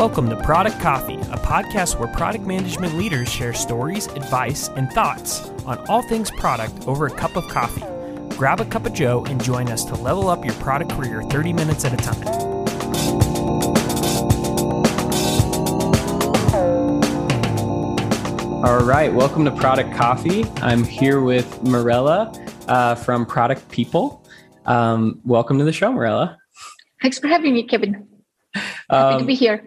Welcome to Product Coffee, a podcast where product management leaders share stories, advice, and thoughts on all things product over a cup of coffee. Grab a cup of Joe and join us to level up your product career 30 minutes at a time. All right, welcome to Product Coffee. I'm here with Morella uh, from Product People. Um, welcome to the show, Morella. Thanks for having me, Kevin. Happy um, to be here.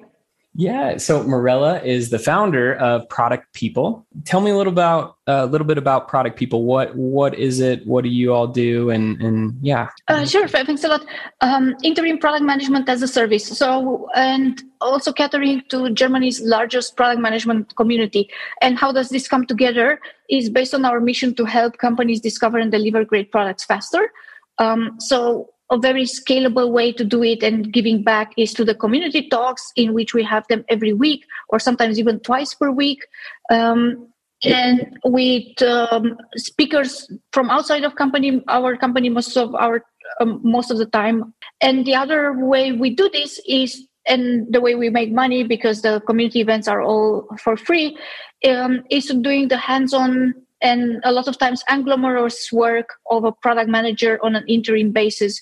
Yeah. So Morella is the founder of Product People. Tell me a little about a uh, little bit about Product People. What what is it? What do you all do? And and yeah. Uh, sure. Thanks a lot. Um, interim product management as a service. So and also catering to Germany's largest product management community. And how does this come together? Is based on our mission to help companies discover and deliver great products faster. Um, so a very scalable way to do it and giving back is to the community talks in which we have them every week or sometimes even twice per week. Um, and with um, speakers from outside of company our company most of our um, most of the time. And the other way we do this is and the way we make money because the community events are all for free um, is doing the hands-on and a lot of times unglamorous work of a product manager on an interim basis.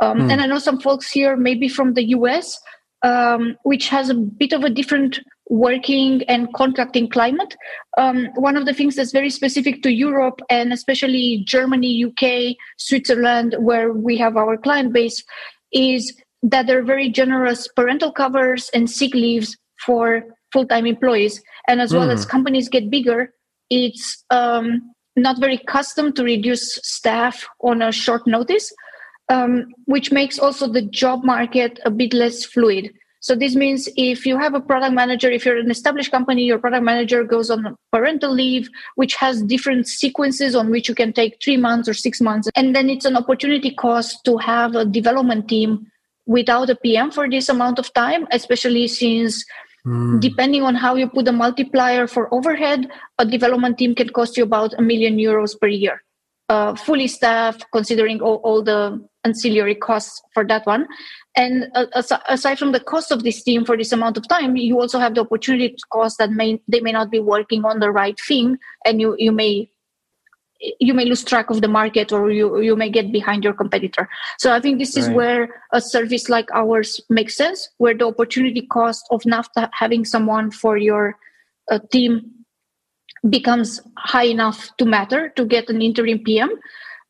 Um, mm. And I know some folks here, maybe from the US, um, which has a bit of a different working and contracting climate. Um, one of the things that's very specific to Europe and especially Germany, UK, Switzerland, where we have our client base, is that they're very generous parental covers and sick leaves for full time employees. And as mm. well as hmm. companies get bigger, it's um, not very custom to reduce staff on a short notice, um, which makes also the job market a bit less fluid. So this means if you have a product manager, if you're an established company, your product manager goes on parental leave, which has different sequences on which you can take three months or six months. And then it's an opportunity cost to have a development team without a PM for this amount of time, especially since Mm. Depending on how you put the multiplier for overhead, a development team can cost you about a million euros per year. Uh, fully staffed, considering all, all, the ancillary costs for that one. And uh, aside from the cost of this team for this amount of time, you also have the opportunity cost that may they may not be working on the right thing, and you you may you may lose track of the market or you, you may get behind your competitor. So I think this is right. where a service like ours makes sense, where the opportunity cost of NAFTA having someone for your uh, team becomes high enough to matter to get an interim PM.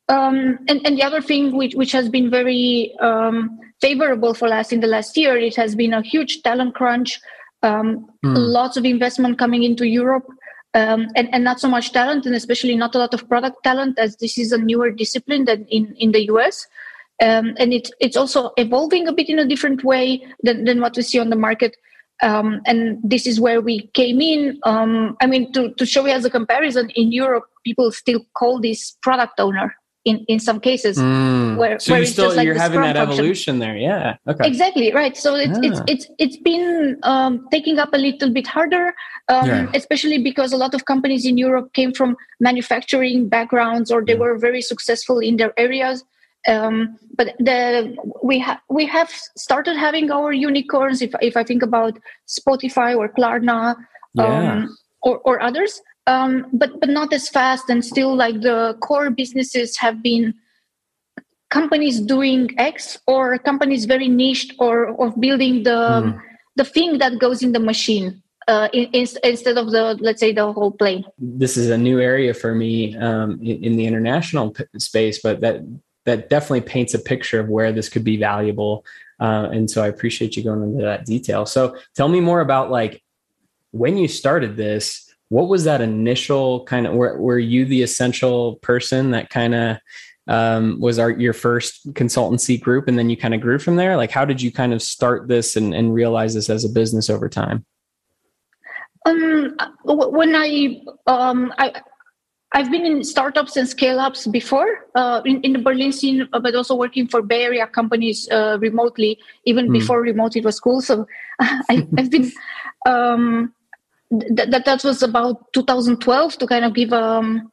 Um, and, and the other thing which, which has been very um, favorable for us in the last year, it has been a huge talent crunch, um, mm. lots of investment coming into Europe um, and, and not so much talent, and especially not a lot of product talent, as this is a newer discipline than in, in the US. Um, and it, it's also evolving a bit in a different way than, than what we see on the market. Um, and this is where we came in. Um, I mean, to, to show you as a comparison, in Europe, people still call this product owner in in some cases mm. where so where you still like you're having that function. evolution there yeah okay exactly right so it's yeah. it's it's it's been um, taking up a little bit harder um, yeah. especially because a lot of companies in europe came from manufacturing backgrounds or they yeah. were very successful in their areas um, but the we have we have started having our unicorns if if i think about spotify or klarna um, or, or others um, but but not as fast and still like the core businesses have been companies doing x or companies very niched or of building the mm. the thing that goes in the machine uh, in, in, instead of the let's say the whole plane this is a new area for me um, in, in, the international p- space but that that definitely paints a picture of where this could be valuable uh, and so i appreciate you going into that detail so tell me more about like when you started this what was that initial kind of were, were you the essential person that kind of um, was our your first consultancy group and then you kind of grew from there like how did you kind of start this and, and realize this as a business over time um when i um i I've been in startups and scale ups before uh, in, in the Berlin scene, but also working for Bay Area companies uh, remotely, even mm. before remote it was cool. So I, have been that, that was about 2012 to kind of give um,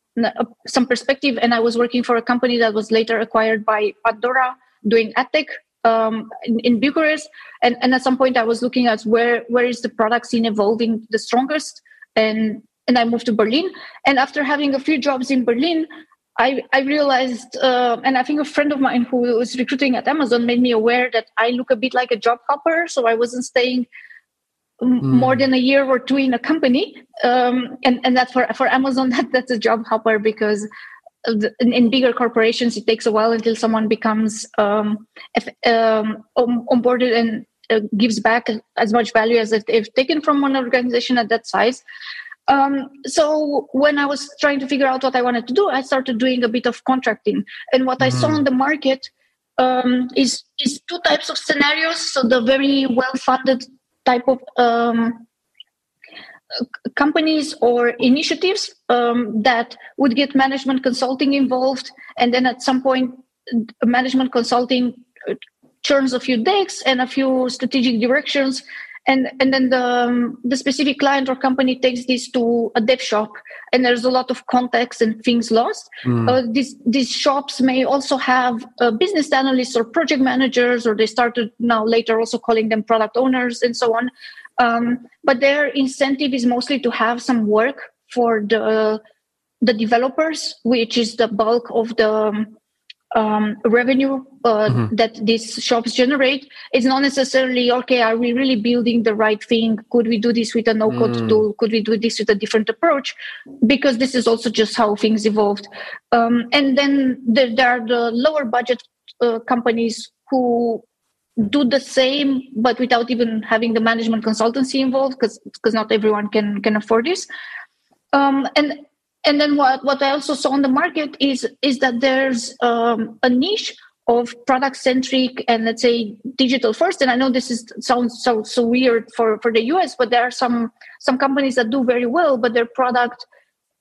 some perspective. And I was working for a company that was later acquired by Pandora, doing AdTech um, in, in, Bucharest, and, and at some point I was looking at where where is the product scene evolving the strongest, and and I moved to Berlin. And after having a few jobs in Berlin, I, I realized, uh, and I think a friend of mine who was recruiting at Amazon made me aware that I look a bit like a job hopper. So I wasn't staying mm. more than a year or two in a company. Um, and, and that for, for Amazon, that, that's a job hopper because the, in, in, bigger corporations, it takes a while until someone becomes um, if, um, onboarded and uh, gives back as much value as if they've taken from one organization at that size. Um, so when I was trying to figure out what I wanted to do, I started doing a bit of contracting. And what mm. I saw on mm-hmm. the market um, is is two types of scenarios. So the very well funded type of um, companies or initiatives um, that would get management consulting involved, and then at some point, management consulting uh, churns a few decks and a few strategic directions and and then the um, the specific client or company takes this to a dev shop and there's a lot of context and things lost mm. uh, these these shops may also have uh, business analysts or project managers or they started now later also calling them product owners and so on um, but their incentive is mostly to have some work for the the developers which is the bulk of the um, revenue uh, mm-hmm. that these shops generate. It's not necessarily okay are we really building the right thing? Could we do this with a no code mm. tool? Could we do this with a different approach? Because this is also just how things evolved. Um, and then there, there, are the lower budget uh, companies who do the same but without even having the management consultancy involved because because not everyone can can afford this. Um, and and then what, what I also saw on the market is is that there's um, a niche of product centric and let's say digital first. And I know this is sounds so so weird for for the US, but there are some some companies that do very well, but their product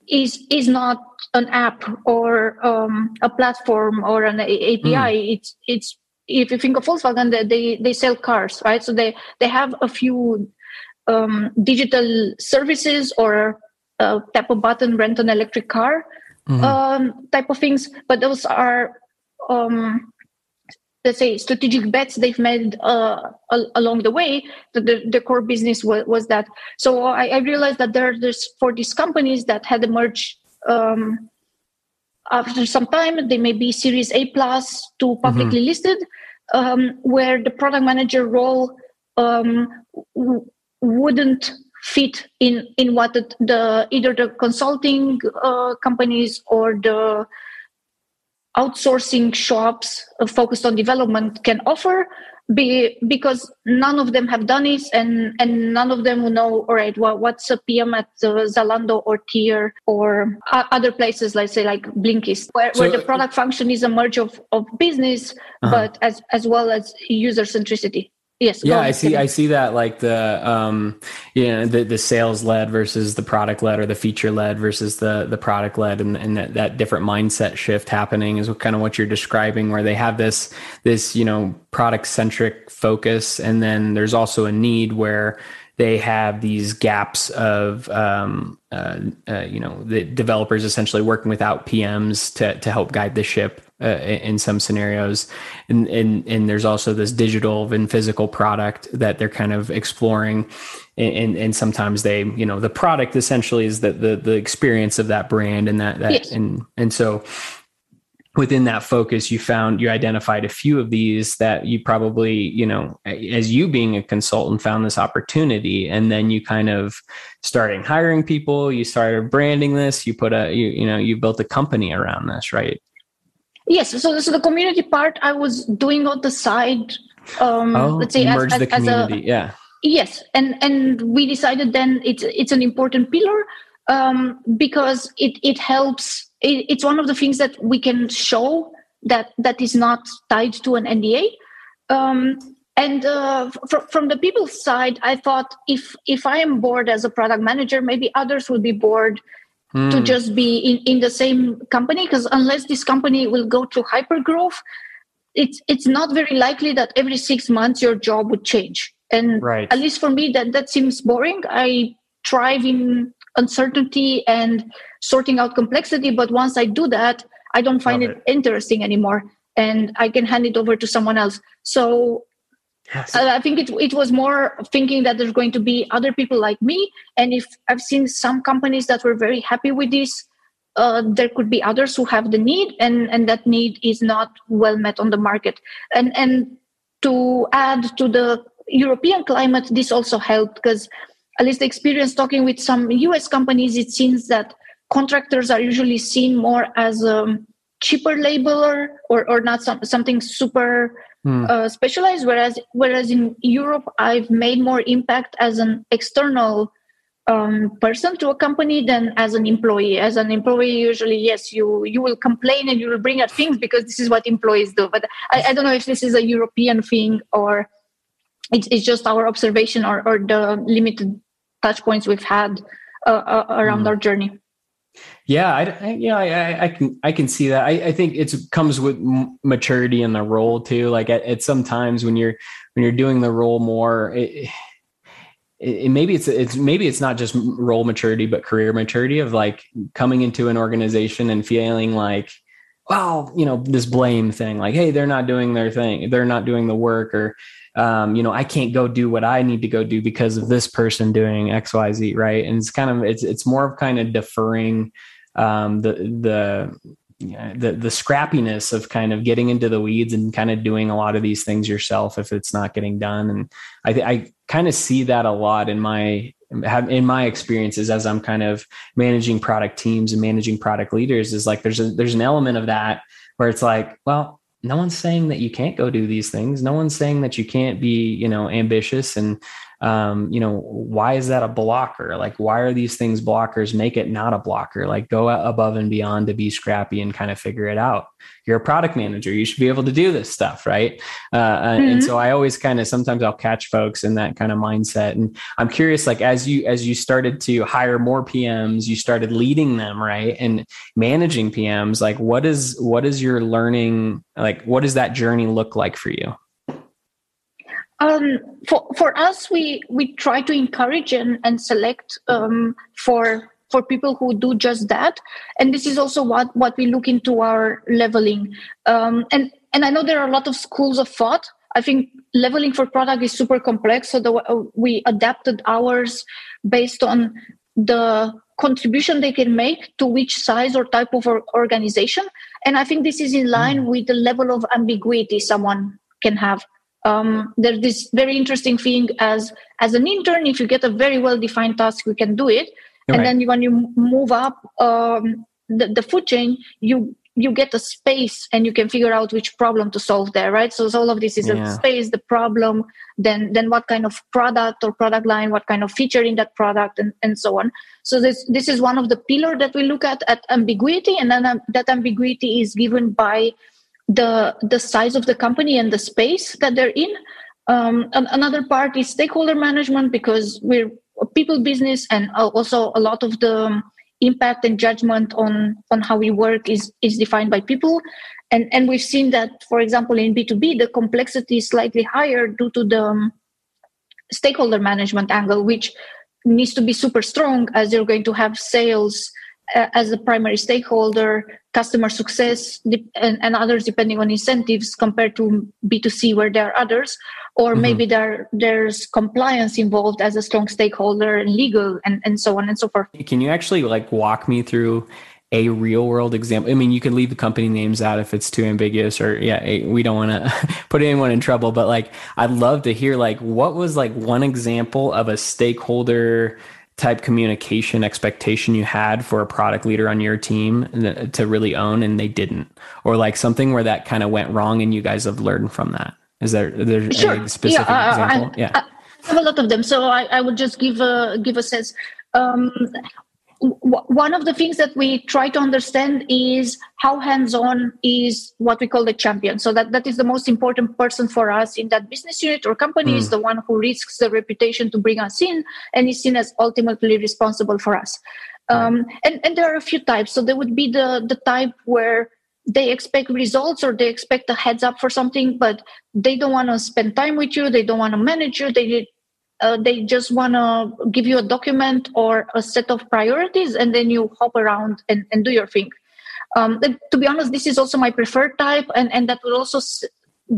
is is not an app or um, a platform or an API. Mm. It's it's if you think of Volkswagen, they they sell cars, right? So they they have a few um, digital services or uh, tap a button, rent an electric car mm-hmm. um, type of things. But those are, um, let's say, strategic bets they've made uh, along the way. The, the, the core business was, was that. So I, I, realized that there, there's for these companies that had emerged um, after some time, they may be Series A plus to publicly mm-hmm. listed, um, where the product manager role um, w- wouldn't fit in in what the, the either the consulting uh, companies or the outsourcing shops focused on development can offer be, because none of them have done it and and none of them will know all right well, what's a pm at uh, zalando or tier or uh, other places let's say like blinkist where, so, where the product function is a merge of, of business uh-huh. but as as well as user centricity Yes. Yeah, I see. I see that like the um, you know, the the sales led versus the product led, or the feature led versus the the product led, and, and that that different mindset shift happening is kind of what you're describing, where they have this this you know product centric focus, and then there's also a need where they have these gaps of um, uh, uh, you know the developers essentially working without PMs to to help guide the ship uh, in some scenarios. And, and and there's also this digital and physical product that they're kind of exploring. And, and sometimes they you know the product essentially is the the, the experience of that brand and that that yes. and and so within that focus you found you identified a few of these that you probably you know as you being a consultant found this opportunity. And then you kind of starting hiring people. You started branding this. You put a you, you know you built a company around this right Yes, so so the community part I was doing on the side. Um, oh, let's say merge as, the as, community. As a, yeah. Yes, and and we decided then it's it's an important pillar um, because it it helps. It, it's one of the things that we can show that that is not tied to an NDA. Um, and uh, fr- from the people's side, I thought if if I am bored as a product manager, maybe others will be bored mm. to hmm. just be in, in the same company because unless this company will go to hyper growth it's it's not very likely that every six months your job would change and right. at least for me that that seems boring i thrive in uncertainty and sorting out complexity but once i do that i don't find it, it, interesting anymore and i can hand it over to someone else so Yes. I think it, it was more thinking that there's going to be other people like me. And if I've seen some companies that were very happy with this, uh, there could be others who have the need, and, and that need is not well met on the market. And, and to add to the European climate, this also helped because, at least the experience talking with some US companies, it seems that contractors are usually seen more as a cheaper labeler or, or not some, something super mm. uh, specialized whereas whereas in europe i've made more impact as an external um, person to a company than as an employee as an employee usually yes you you will complain and you will bring up things because this is what employees do but i, I don't know if this is a european thing or it's, it's just our observation or, or the limited touch points we've had uh, uh, around mm. our journey yeah, I, I yeah, I, I, can I can see that. I, I think it comes with maturity in the role too. Like at, at some times when you're when you're doing the role more, it, it, maybe it's it's maybe it's not just role maturity, but career maturity of like coming into an organization and feeling like, well, you know, this blame thing, like, hey, they're not doing their thing, they're not doing the work, or um, you know, I can't go do what I need to go do because of this person doing X, Y, Z, right? And it's kind of it's it's more of kind of deferring um, the the the the scrappiness of kind of getting into the weeds and kind of doing a lot of these things yourself if it's not getting done. And I I kind of see that a lot in my have in my experiences as I'm kind of managing product teams and managing product leaders is like there's a there's an element of that where it's like, well, no one's saying that you can't go do these things. No one's saying that you can't be, you know, ambitious and um, you know, why is that a blocker? Like, why are these things blockers? Make it not a blocker. Like, go above and beyond to be scrappy and kind of figure it out. You're a product manager. You should be able to do this stuff, right? Uh, mm-hmm. And so I always kind of sometimes I'll catch folks in that kind of mindset. And I'm curious, like as you as you started to hire more PMs, you started leading them, right, and managing PMs. Like, what is what is your learning? Like, what does that journey look like for you? Um, for for us, we we try to encourage and, and select um, for for people who do just that, and this is also what what we look into our leveling. Um, and and I know there are a lot of schools of thought. I think leveling for product is super complex, so the, uh, we adapted ours based on the contribution they can make to which size or type of organization. And I think this is in line mm. with the level of ambiguity someone can have um, there's this very interesting thing as as an intern if you get a very well defined task you can do it. And then when you move up um, the, the food chain you you get a space and you can figure out which problem to solve there right? So, so all of this is yeah. a space the problem then then what kind of product or product line what kind of feature in that product and, and so on. So this this is one of the pillar that we look at at ambiguity and then um, that ambiguity is given by the the size of the company and the space that they're in. Um, another part is stakeholder management because we're a people business, and also a lot of the impact and judgment on on how we work is is defined by people. And and we've seen that, for example, in B two B, the complexity is slightly higher due to the um, stakeholder management angle, which needs to be super strong as you're going to have sales as a primary stakeholder, customer success, and, and, others depending on incentives compared to B2C where there are others, or mm-hmm. maybe there there's compliance involved as a strong stakeholder and legal and, and so on and so forth. Can you actually like walk me through a real world example? I mean, you can leave the company names out if it's too ambiguous or yeah, we don't want to put anyone in trouble, but like I'd love to hear like what was like one example of a stakeholder type communication expectation you had for a product leader on your team to really own and they didn't? Or like something where that kind of went wrong and you guys have learned from that? Is there there's sure. a specific yeah, uh, example? I, yeah. I have a lot of them so i, I would just give a give a sense. Um, one of the things that we try to understand is how hands-on is what we call the champion. So that that is the most important person for us in that business unit or company mm. is the one who risks the reputation to bring us in and is seen as ultimately responsible for us. Um, and and there are a few types. So there would be the the type where they expect results or they expect a heads up for something but they don't want to spend time with you they don't want to manage you they uh, they just want to give you a document or a set of priorities and then you hop around and, and do your thing Um, to be honest, this is also my preferred type, and, and that will also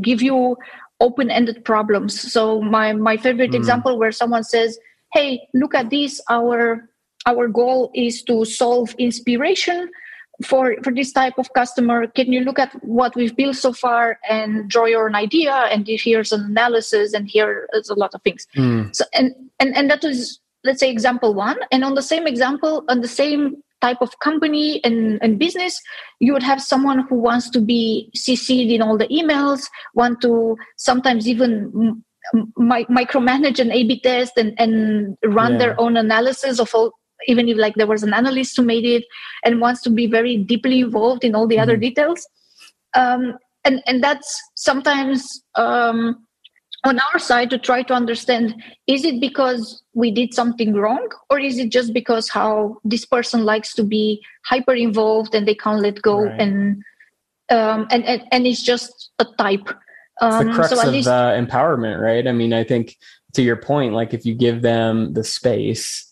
give you open-ended problems. So my my favorite mm. example where someone says, "Hey, look at this. Our our goal is to solve inspiration." For for this type of customer can you look at what we've built so far and draw your own idea and here's an analysis and here is a lot of things mm. so and and and that was let's say example one and on the same example on the same type of company and, and business you would have someone who wants to be cc'd in all the emails want to sometimes even mi- micromanage an a b test and, and run yeah. their own analysis of all even if like there was an analyst who made it and wants to be very deeply involved in all the mm-hmm. other details um, and and that's sometimes um, on our side to try to understand is it because we did something wrong or is it just because how this person likes to be hyper involved and they can't let go right. and, um, and, and and it's just a type um, it's the crux so of least, uh, empowerment right i mean i think to your point like if you give them the space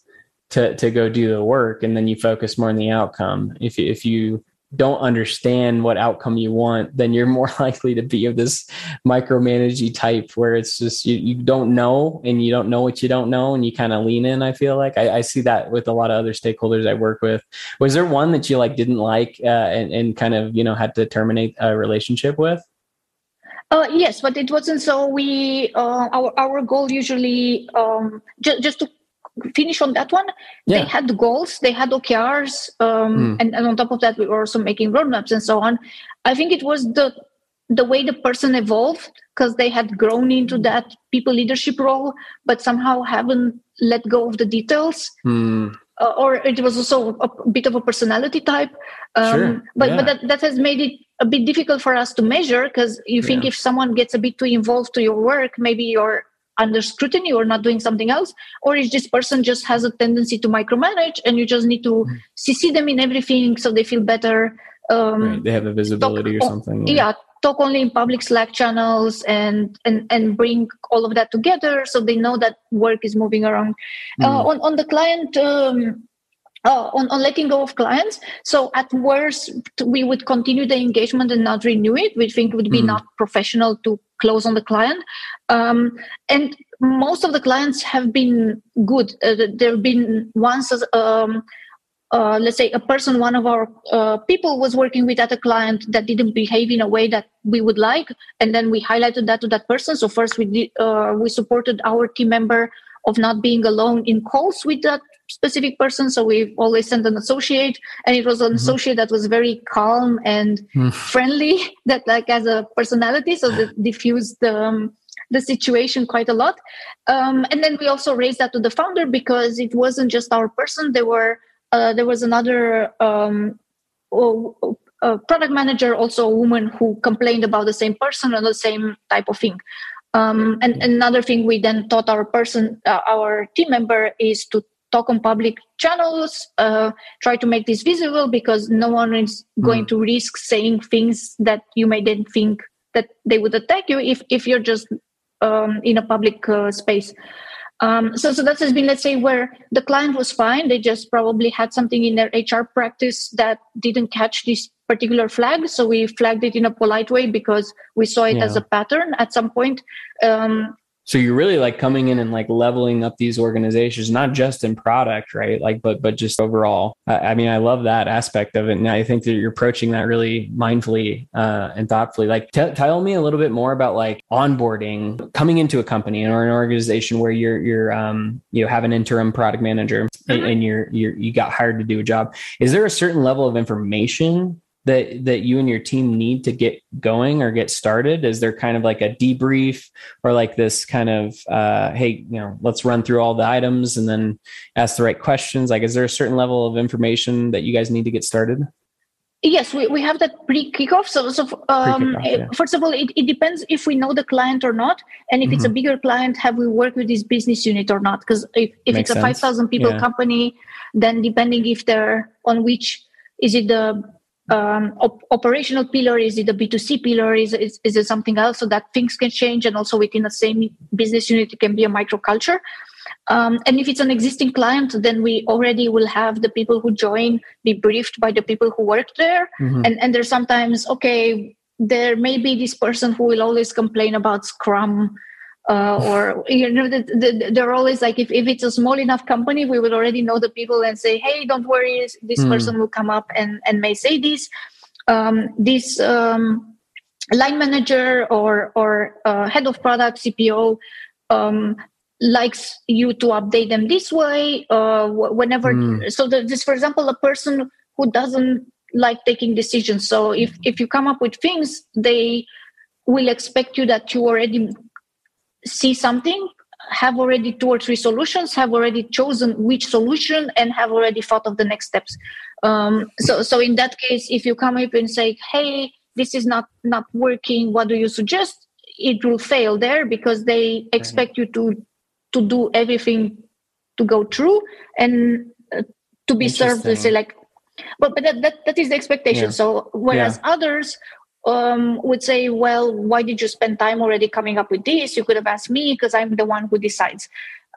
to to go do the work and then you focus more on the outcome. If if you don't understand what outcome you want then you're more likely to be of this micromanagey type where it's just you, you don't know and you don't know what you don't know and you kind of lean in i feel like. I, I, see that with a lot of other stakeholders i work with. Was there one that you like didn't like uh, and, and kind of you know had to terminate a relationship with? Uh, yes, but it wasn't so. We uh, our our goal usually um, just just to finish on that one. Yeah. They had goals, they had OKRs, um, mm. and, and on top of that, we were also making roadmaps and so on. I think it was the the way the person evolved because they had grown into that people leadership role, but somehow haven't let go of the details. Mm. Uh, or it was also a bit of a personality type. Um, sure. But yeah. but that, that has made it a bit difficult for us to measure because you think yeah. if someone gets a bit too involved to your work, maybe you're under scrutiny or not doing something else or is this person just has a tendency to micromanage and you just need to mm-hmm. see them in everything so they feel better um, right. they have a visibility talk, or something yeah. yeah. talk only in public slack channels and and and bring all of that together so they know that work is moving around mm. uh, on on the client um, uh, on, on letting go of clients. So at worst, we would continue the engagement and not renew it. We think it would be mm. not professional to close on the client. Um, and most of the clients have been good. Uh, there have been once, um, uh, let's say, a person, one of our uh, people was working with at a client that didn't behave in a way that we would like, and then we highlighted that to that person. So first, we did, uh, we supported our team member of not being alone in calls with that specific person so we always sent an associate and it was an mm-hmm. associate that was very calm and mm. friendly that like as a personality so that diffused the um, the situation quite a lot. Um, and then we also raised that to the founder because it wasn't just our person. There were uh, there was another um, a product manager also a woman who complained about the same person and the same type of thing. Um, and another thing we then taught our person uh, our team member is to talk on public channels uh, try to make this visible because no one is going mm. to risk saying things that you may then think that they would attack you if, if you're just um, in a public uh, space um, so, so that has been, let's say, where the client was fine. They just probably had something in their HR practice that didn't catch this particular flag. So we flagged it in a polite way because we saw it yeah. as a pattern at some point. Um, so you're really like coming in and like leveling up these organizations not just in product right? Like but but just overall. I, I mean i love that aspect of it and i think that you're approaching that really mindfully uh, and thoughtfully. Like t- tell me a little bit more about like onboarding coming into a company or an organization where you're you're um you know have an interim product manager mm-hmm. and, and you're you're you got hired to do a job. Is there a certain level of information that that you and your team need to get going or get started? Is there kind of like a debrief or like this kind of uh, hey, you know, let's run through all the items and then ask the right questions? Like, is there a certain level of information that you guys need to get started? Yes, we, we have that pre kickoff. So, so um, yeah. first of all, it, it depends if we know the client or not. And if mm-hmm. it's a mm-hmm. bigger client, have we worked with this business unit or not? Because if, if it's a 5,000 people yeah. company, then depending if they're on which, is it the um, op- operational pillar? Is it a B2C pillar? Is, is, is it something else so that things can change? And also within the same business unit, it can be a microculture. Um, and if it's an existing client, then we already will have the people who join be briefed by the people who work there. Mm-hmm. And, and there's sometimes, okay, there may be this person who will always complain about Scrum. Uh, or you know the, the, they're always like if, if it's a small enough company we would already know the people and say hey don't worry this mm. person will come up and, and may say this um, this um, line manager or or uh, head of product cpo um, likes you to update them this way uh, whenever mm. so the, this for example a person who doesn't like taking decisions so if if you come up with things they will expect you that you already see something have already two or three solutions have already chosen which solution and have already thought of the next steps. Um, so so in that case if you come up and say hey this is not not working what do you suggest? it will fail there because they expect you to to do everything to go through and uh, to be served say like but but that, that, that is the expectation. Yeah. so whereas yeah. others um, would say well why did you spend time already coming up with this you could have asked me because i'm the one who decides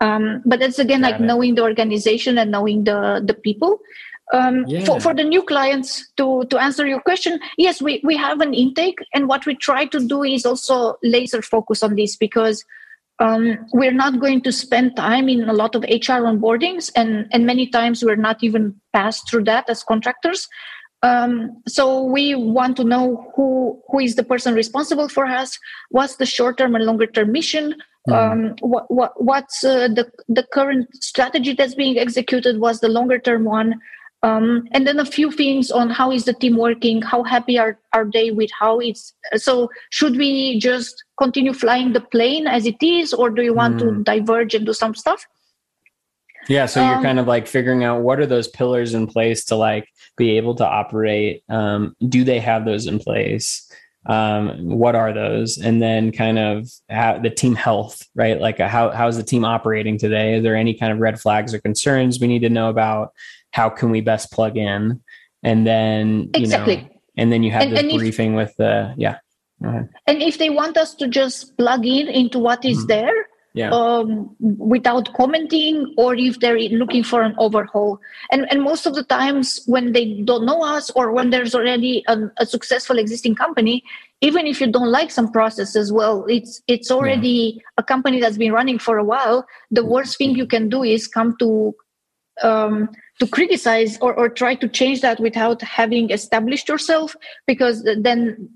um, but that's again Got like it. knowing the organization and knowing the the people um, yeah. for, for the new clients to to answer your question yes we, we have an intake and what we try to do is also laser focus on this because um, we're not going to spend time in a lot of HR onboardings, and, and many times we're not even passed through that as contractors. Um, so we want to know who who is the person responsible for us. What's the short term and longer term mission? Mm. Um, what, what what's uh, the the current strategy that's being executed? What's the longer term one? um, and then a few things on how is the team working how happy are, are they with how it's so should we just continue flying the plane as it is or do you want mm. to hmm. diverge and do some stuff yeah so you're um, kind of like figuring out what are those pillars in place to like be able to operate um, do they have those in place? Um, what are those? And then kind of how, the team health right? Like how, how's the team operating today? Is there any kind of red flags or concerns we need to know about? How can we best plug in? And then you exactly. know and then you have and, this and briefing if, with the yeah and if they want us to just plug in into what is mm-hmm. there yeah. um, without commenting or if they're looking for an overhaul and, and most of the times when they don't know us or when there's already a, a successful existing company even if you don't like some processes well it's it's already yeah. a company that's been running for a while the worst thing you can do is come to um, to criticize or, or try to change that without having established yourself because then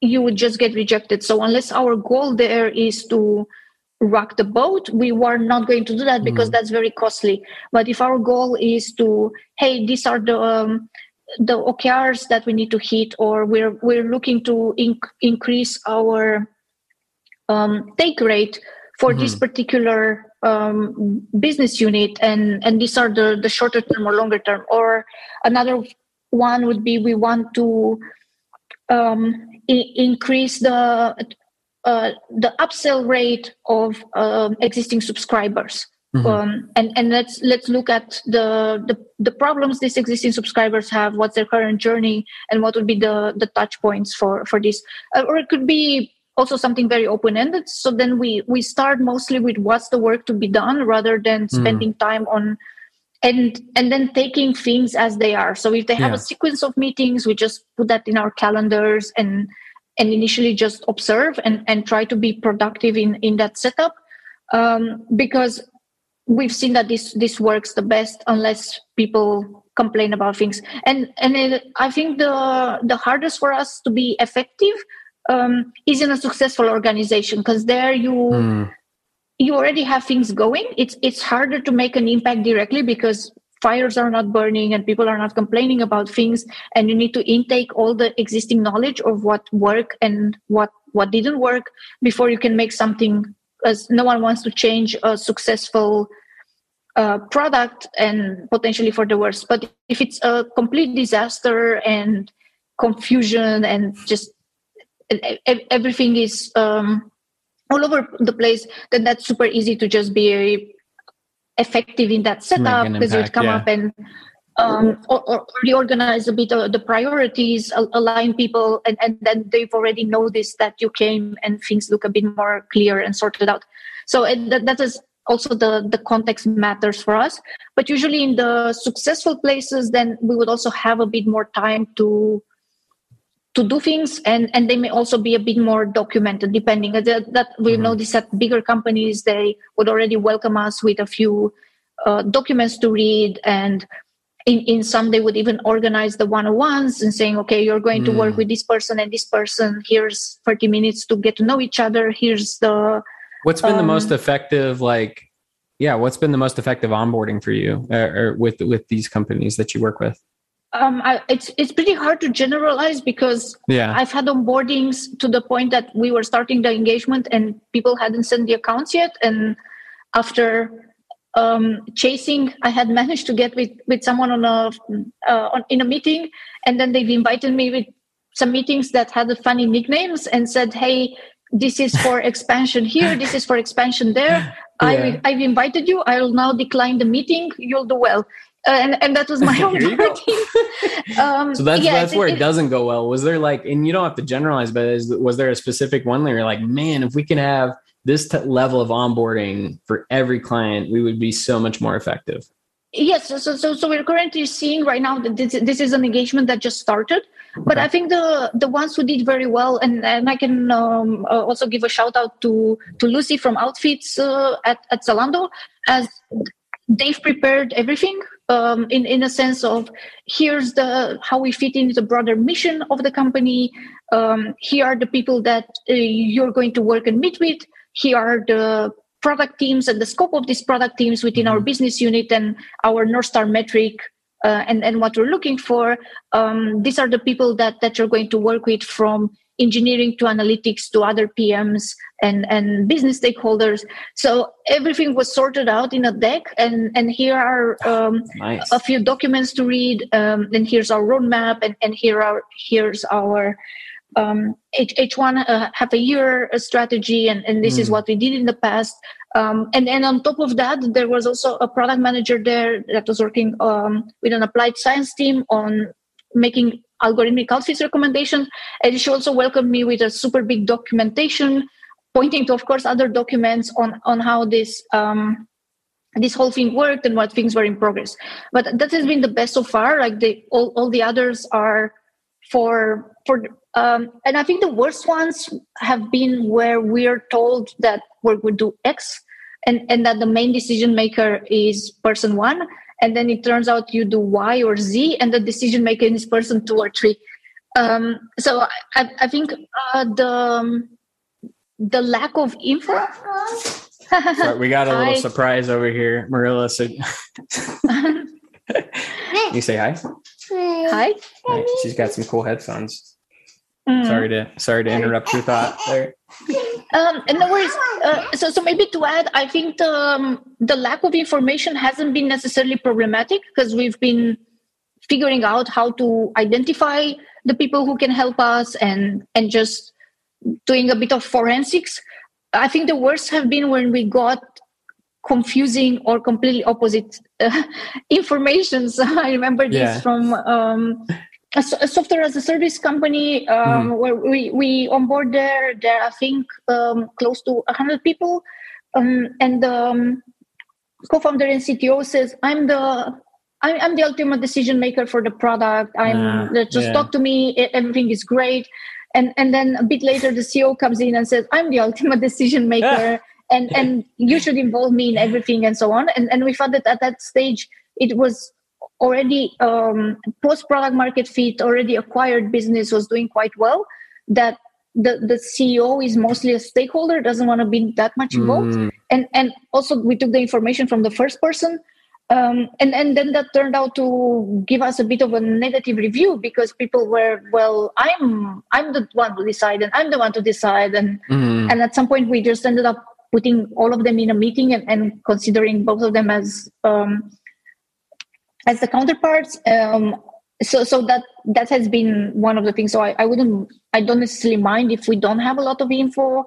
you would just get rejected so unless our goal there is to rock the boat we were not going to do that because mm-hmm. that's very costly but if our goal is to hey these are the um, the okrs that we need to hit or we're we're looking to inc- increase our um, take rate for mm-hmm. this particular um, business unit and and these are the the shorter term or longer term or another one would be we want to um, I- increase the uh, the upsell rate of um, existing subscribers mm-hmm. um, and and let's let's look at the, the the problems these existing subscribers have what's their current journey and what would be the the touch points for for this uh, or it could be also something very open-ended so then we we start mostly with what's the work to be done rather than hmm. spending mm. time on and and then taking things as they are so if they have yeah. a sequence of meetings we just put that in our calendars and and initially just observe and and try to be productive in in that setup um, because we've seen that this this works the best unless people complain about things and and it, i think the the hardest for us to be effective um, is in a successful organization because there you mm. you already have things going it's it's harder to make an impact directly because fires are not burning and people are not complaining about things and you need to intake all the existing knowledge of what worked and what what didn't work before you can make something as no one wants to change a successful uh, product and potentially for the worse. But if it's a complete disaster and confusion and just everything is um, all over the place, then that's super easy to just be effective in that setup because you'd come yeah. up and um, or, or, reorganize a bit of the priorities, align people, and, and then they've already noticed that you came and things look a bit more clear and sorted out. So that, that is also the, the context matters for us. But usually in the successful places, then we would also have a bit more time to to do things and and they may also be a bit more documented depending that, that we've mm-hmm. noticed that bigger companies they would already welcome us with a few uh, documents to read and in, in some they would even organize the one-on-ones and saying okay you're going mm. to work mm. with this person and this person here's 30 minutes to get to know each other here's the what's been um, the most effective like yeah what's been the most effective onboarding for you uh, or with with these companies that you work with um, I, it's it's pretty hard to generalize because yeah. I've had onboardings to the point that we were starting the engagement and people hadn't sent the accounts yet, and after um, chasing, I had managed to get with, with someone on a uh, on, in a meeting, and then they've invited me with some meetings that had funny nicknames and said, "Hey, this is for expansion here. This is for expansion there. Yeah. I, I've invited you. I will now decline the meeting. You'll do well." Uh, and and that was my own um, so that's yeah, that's where it, it, doesn't go well. Was there like, and you don't have to generalize, but is, was there a specific one where you're like, man, if we can have this t- level of onboarding for every client, we would be so much more effective. Yes, so so so we're currently seeing right now that this, this is an engagement that just started, but okay. I think the the ones who did very well, and and I can um, uh, also give a shout out to to Lucy from Outfits uh, at at Zalando, as they've prepared everything um, in in a sense of here's the how we fit into the broader mission of the company. Um, here are the people that uh, you're going to work and meet with here are the product teams and the scope of these product teams within our mm-hmm. business unit and our North Star metric uh, and, and what we're looking for. Um, these are the people that, that you're going to work with from engineering to analytics to other PMs and, and business stakeholders. So everything was sorted out in a deck, and, and here are um, nice. a few documents to read. Um, and here's our roadmap, and, and here are here's our um, H- one uh, have a year strategy, and, and this mm. is what we did in the past. Um, and then on top of that, there was also a product manager there that was working um, with an applied science team on making algorithmic outfits recommendations. And she also welcomed me with a super big documentation, pointing to, of course, other documents on on how this um, this whole thing worked and what things were in progress. But that has been the best so far. Like the all, all the others are for for um, and I think the worst ones have been where we're told that we would do X and, and that the main decision maker is person one. And then it turns out you do Y or Z and the decision maker is person two or three. Um, so I, I think uh, the, um, the lack of info. Sorry, we got a little I, surprise over here, Marilla. So you say hi. Hi. Right, she's got some cool headphones. Mm. Sorry to sorry to interrupt your thought there. Um, no worries. Uh, so, so maybe to add, I think the um, the lack of information hasn't been necessarily problematic because we've been figuring out how to identify the people who can help us and and just doing a bit of forensics. I think the worst have been when we got confusing or completely opposite uh, information. So I remember this yeah. from um, a, a, software as a service company um, mm. where we, we onboard there. There I think um, close to 100 people. Um, and the um, co-founder and CTO says, I'm the I'm, I'm the ultimate decision maker for the product. I'm just yeah. talk to me. Everything is great. And and then a bit later, the CEO comes in and says, "I'm the ultimate decision maker, and and you should involve me in everything and so on." And and we found that at that stage, it was already um, post product market fit, already acquired business was doing quite well. That the the CEO is mostly a stakeholder, doesn't want to be that much involved, mm. and and also we took the information from the first person. Um, and and then that turned out to give us a bit of a negative review because people were well i'm i'm the one to decide and i'm the one to decide and mm. and at some point we just ended up putting all of them in a meeting and, and considering both of them as um, as the counterparts um, so so that that has been one of the things so I, I wouldn't i don't necessarily mind if we don't have a lot of info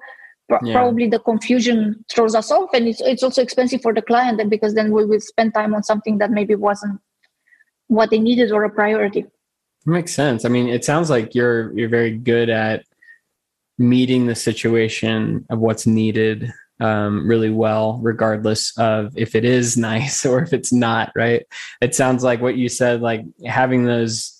yeah. probably the confusion throws us off and it's, it's also expensive for the client because then we will spend time on something that maybe wasn't what they needed or a priority. Makes sense. I mean, it sounds like you're you're very good at meeting the situation of what's needed um, really well, regardless of if it is nice or if it's not. Right? It sounds like what you said, like having those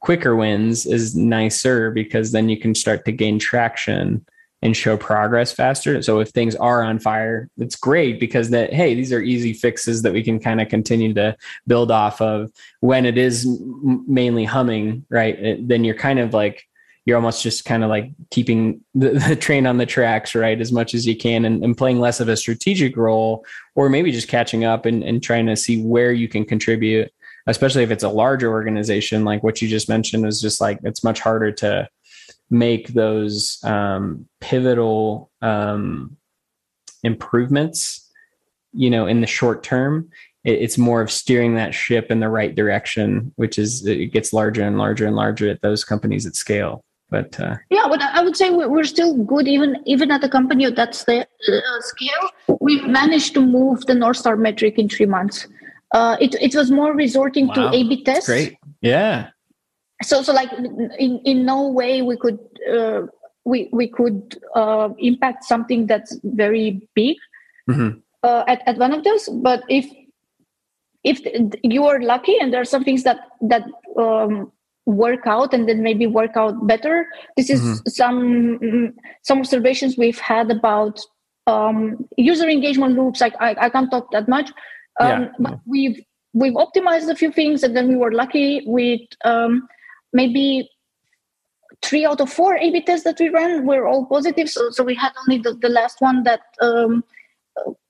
quicker wins is nicer because then you can start to gain traction and show progress faster. So if things are on fire, it's great because that hey, these are easy fixes that we can kind of continue to build off of. When it is mainly humming, right? It, then you're kind of like you're almost just kind of like keeping the, the, train on the tracks, right, as much as you can, and, and, playing less of a strategic role, or maybe just catching up and, and trying to see where you can contribute. Especially if it's a larger organization, like what you just mentioned, is just like it's much harder to make those um, pivotal um, improvements you know in the short term it's more of steering that ship in the right direction which is it gets larger and larger and larger at those companies at scale but uh, yeah but i would say we're still good even even at a company that's the uh, scale. We've managed to move the north star metric in three months. Uh, it, it was more resorting wow. to a b tests. great. Yeah. So so like in in no way we could uh, we we could uh, impact something that's very big mm-hmm. uh, at, at one of those. But if if you are lucky and there are some things that that um, work out and then maybe work out better this is mm-hmm. some some observations we've had about um, user engagement loops like I, I can't talk that much um, yeah. but we've we've optimized a few things and then we were lucky with um, maybe three out of four A/B tests that we ran were all positive. So, so we had only the, the last one that um,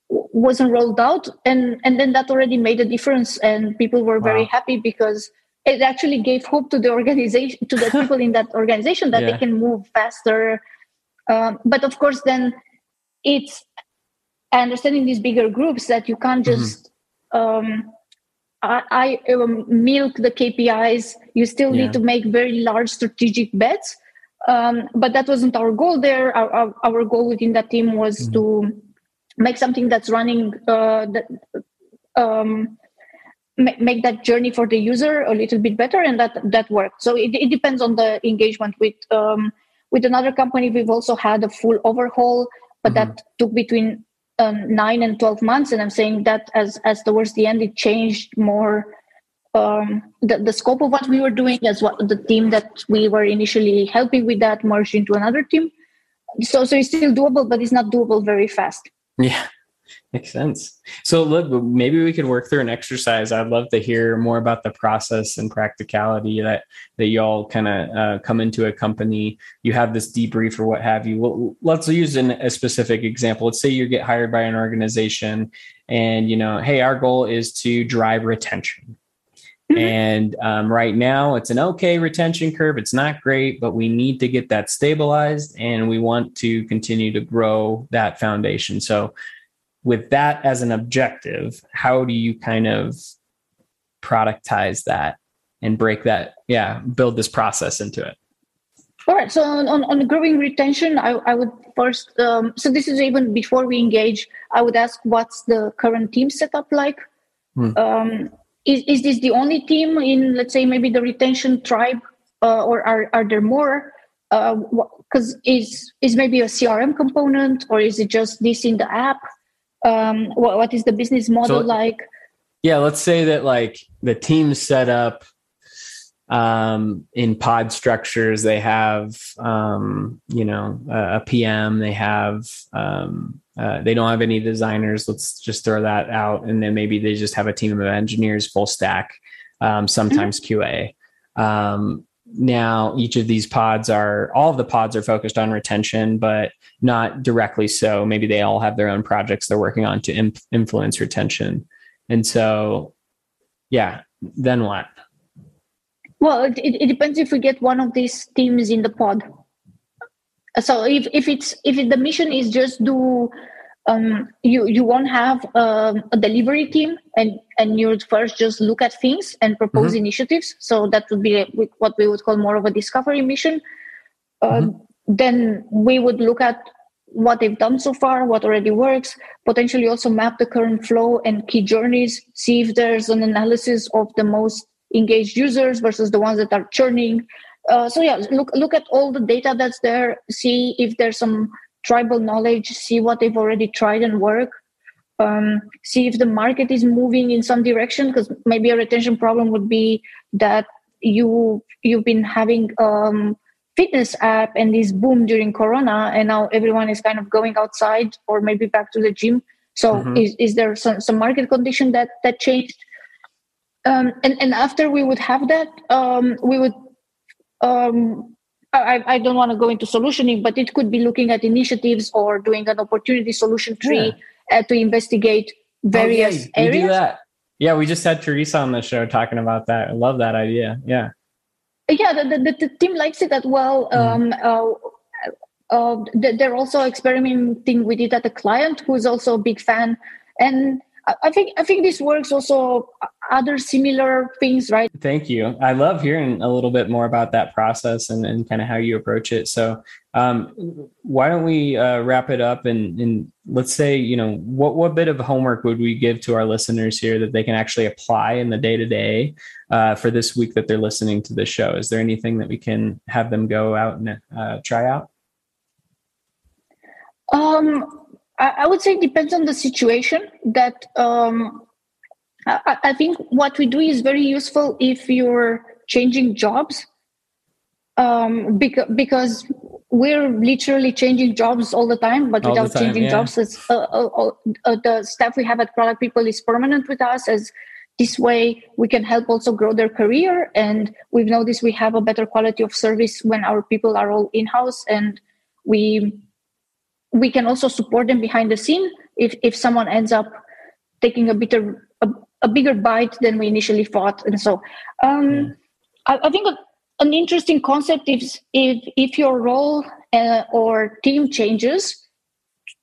wasn't rolled out, and and then that already made a difference, and people were very happy because it actually gave hope to the organization, to the people in that organization that yeah. they can move faster. Um, but of course, then it's understanding these bigger groups that you can't mm-hmm. just mm-hmm. um, I, I um, milk the KPIs. You still yeah. need to make very large strategic bets. Um, but that wasn't our goal there. Our, our, our goal within that team was mm-hmm. to make something that's running uh, that um, make that journey for the user a little bit better, and that that worked. So it, it depends on the engagement with um, with another company. We've also had a full overhaul, but mm-hmm. that took between um, nine and 12 months and i'm saying that as as towards the end it changed more um, the, the scope of what we were doing as what the team that we were initially helping with that merged into another team so so it's still doable but it's not doable very fast yeah Makes sense. So look, maybe we could work through an exercise. I'd love to hear more about the process and practicality that that y'all kind of uh, come into a company. You have this debrief or what have you. Well, let's use an, a specific example. Let's say you get hired by an organization, and you know, hey, our goal is to drive retention. Mm-hmm. And um, right now, it's an okay retention curve. It's not great, but we need to get that stabilized, and we want to continue to grow that foundation. So with that as an objective, how do you kind of productize that and break that? Yeah, build this process into it. All right. So on, on, on growing retention, I, I would first, um, so this is even before we engage, I would ask what's the current team setup like? Hmm. Um, is, is this the only team in, let's say, maybe the retention tribe, uh, or are, are there more? Because uh, is is maybe a CRM component, or is it just this in the app? Um, what, what is the business model so, like? Yeah let's say that like the team set up um, in pod structures. They have um, you know a, a, pm they have um, uh, they don't have any designers. Let's just throw that out. And then maybe they just have a team of engineers full stack um, sometimes mm-hmm. qa um, now each of these pods are all of the pods are focused on retention but not directly so. Maybe they all have their own projects they're working on to imp- influence retention. And so yeah then what? Well it, it depends if we get one of these teams in the pod. So if, if it's if the mission is just do um, you you won't have um, a delivery team and and you would first just look at things and propose mm-hmm. initiatives so that would be what we would call more of a discovery mission uh, mm-hmm. then we would look at what they've done so far what already works potentially also map the current flow and key journeys see if there's an analysis of the most engaged users versus the ones that are churning. Uh, so yeah, look look at all the data that's there. See if there's some tribal knowledge. See what they've already tried and work. Um, see if the market is moving in some direction because maybe a retention problem would be that you you've been having um, fitness app and this boom during corona and now everyone is kind of going outside or maybe back to the gym so mm-hmm. is, is there some, some market condition that that changed um, and and after we would have that um, we would um, I, I don't want to go into solutioning but it could be looking at initiatives or doing an opportunity solution tree yeah. uh, to investigate various oh, yeah, areas. yeah we just had teresa on the show talking about that. I love that idea. Yeah. Yeah the, the, the team likes it as well. Mm. um, uh, uh, they're also experimenting with it at the client who is also a big fan. And I think I think this works also other similar things, right? Thank you. I love hearing a little bit more about that process and, and kind of how you approach it. So um, why don't we uh, wrap it up and, and let's say, you know, what, what bit of homework would we give to our listeners here that they can actually apply in the day to day for this week that they're listening to the show? Is there anything that we can have them go out and uh, try out? Um, I, would say it depends on the situation. That um, I, I, think what we do is very useful if you're changing jobs, um, because because we're literally changing jobs all the time, but all without time, changing yeah. jobs. It's, uh, uh, uh, the staff we have at Product People is permanent with us as this way we can help also grow their career and we've noticed we have a better quality of service when our people are all in-house and we we can also support them behind the scene if if someone ends up taking a bigger a, bigger bite than we initially thought and so um. I, I, think a, an interesting concept is if if your role uh, or team changes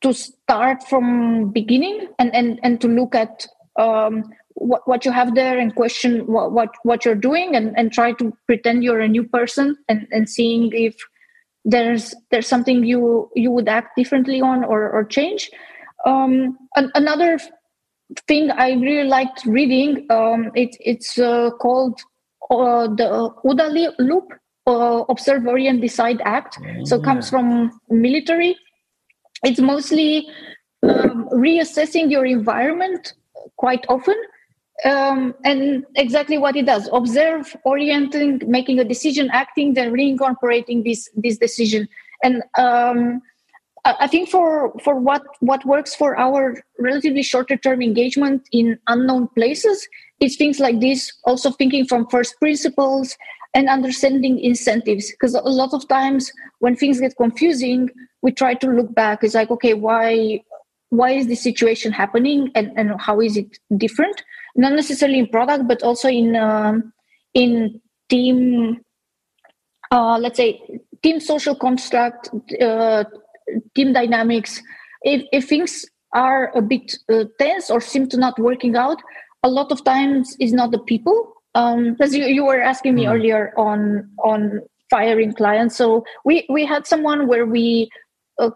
to start from beginning and and and to look at um, what, what you have there and question what, what what you're doing and and try to pretend you're a new person and and seeing if there's there's something you you would act differently on or or change um, an, another thing i really liked reading um, it, it's uh, called uh, the OODA loop uh, observe orient decide act. Yeah. so it comes from military. It's mostly um, reassessing your environment quite often um, and exactly what it does. Observe orienting making a decision acting then reincorporating this this decision. And um, i think for for what what works for our relatively shorter term engagement in unknown places is things like this also thinking from first principles and understanding incentives. Because a lot of times when things get confusing we try to look back. It's like okay why why is this situation happening and, and how is it different? Not necessarily in product but also in um, in team uh, let's say team social construct uh, team dynamics if, if things are a bit uh, tense or seem to not working out a lot of times is not the people because um, you, you were asking me mm. earlier on on firing clients so we we had someone where we uh,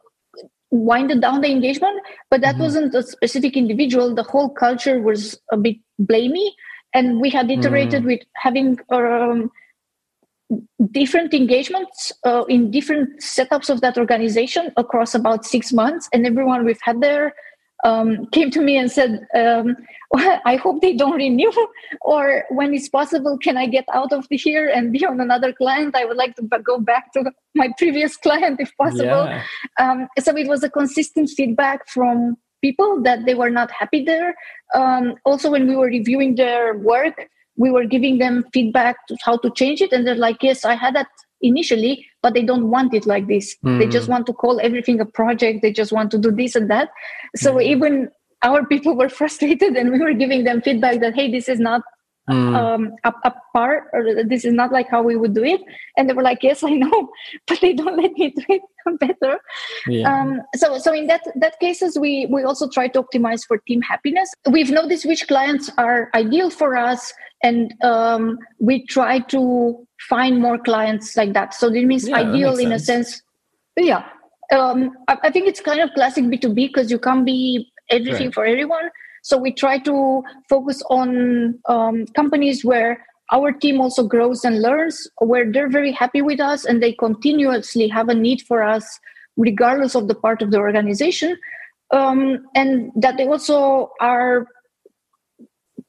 winded down the engagement but that mm-hmm. wasn't a specific individual the whole culture was a bit blamey and we had iterated mm. with having um, different engagements uh, in different setups of that organization across about six months and everyone we've had there um, came to me and said, um, well, I hope they don't renew, or when it's possible, can I get out of here and be on another client? I would like to go back to my previous client if possible. Yeah. Um, so it was a consistent feedback from people that they were not happy there. Um, also, when we were reviewing their work, we were giving them feedback to how to change it, and they're like, "Yes, I had that initially but they don't want it like this mm. they just hmm. want to call everything a project they just want to do this and that so mm. even our people were frustrated and we were giving them feedback that hey this is not mm. um, a, a, part or this is not like how we would do it and they were like yes i know but they don't let me do it better yeah. um, so so in that that cases we we also try to optimize for team happiness we've noticed which clients are ideal for us and um, we try to find more clients like that so this means yeah, ideal in sense. a sense yeah um, I, I, think it's kind of classic b2b because you can't be everything right. for everyone so we try to focus on um, companies where our team also grows and learns where they're very happy with us and they continuously have a need for us regardless of the part of the organization. Um, and that they also are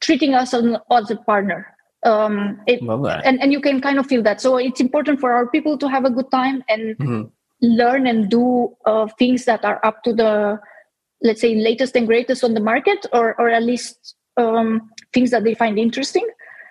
treating us as a partner. Um, it, and, and you can kind of feel that. So it's important for our people to have a good time and mm-hmm. learn and do uh, things that are up to the let's say latest and greatest on the market or or at least um, things that they find interesting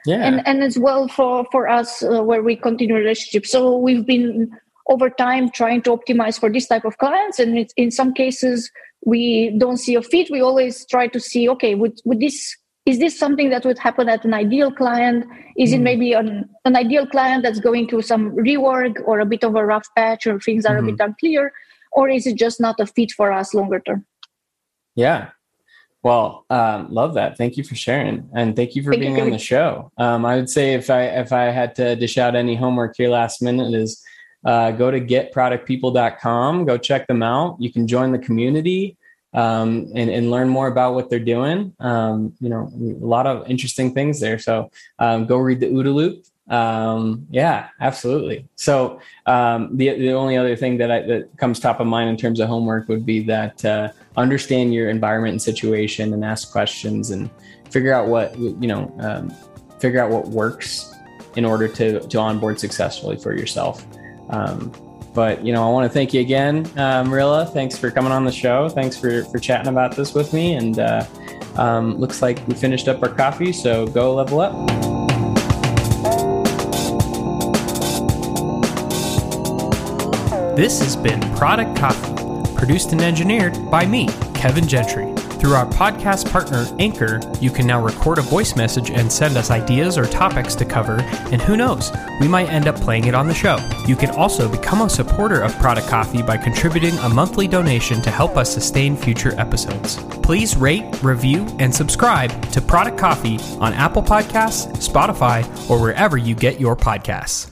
yeah. and and as well for for us uh, where we continue relationship so we've been over time trying to optimize for this type of clients and in some cases we don't see a fit we always try to see okay would, would this is this something that would happen at an ideal client is mm. it maybe an, an ideal client that's going through some rework or a bit of a rough patch or things are mm-hmm. a bit unclear or is it just not a fit for us longer term yeah well, um, love that. Thank you for sharing, and thank you for thank being you. on the show. Um, I would say if I if I had to dish out any homework here last minute is uh, go to getproductpeople.com. Go check them out. You can join the community um, and, and learn more about what they're doing. Um, you know, a lot of interesting things there. So um, go read the OODA loop. Um, yeah, absolutely. So um, the the only other thing that I, that comes top of mind in terms of homework would be that uh, understand your environment and situation and ask questions and figure out what you know um, figure out what works in order to to onboard successfully for yourself. Um, but you know, I want to thank you again, uh, Mirela. Thanks for coming on the show. Thanks for for chatting about this with me. And uh, um, looks like we finished up our coffee, so go level up. This has been Product Coffee, produced and engineered by me, Kevin Gentry. Through our podcast partner, Anchor, you can now record a voice message and send us ideas or topics to cover, and who knows, we might end up playing it on the show. You can also become a supporter of Product Coffee by contributing a monthly donation to help us sustain future episodes. Please rate, review, and subscribe to Product Coffee on Apple Podcasts, Spotify, or wherever you get your podcasts.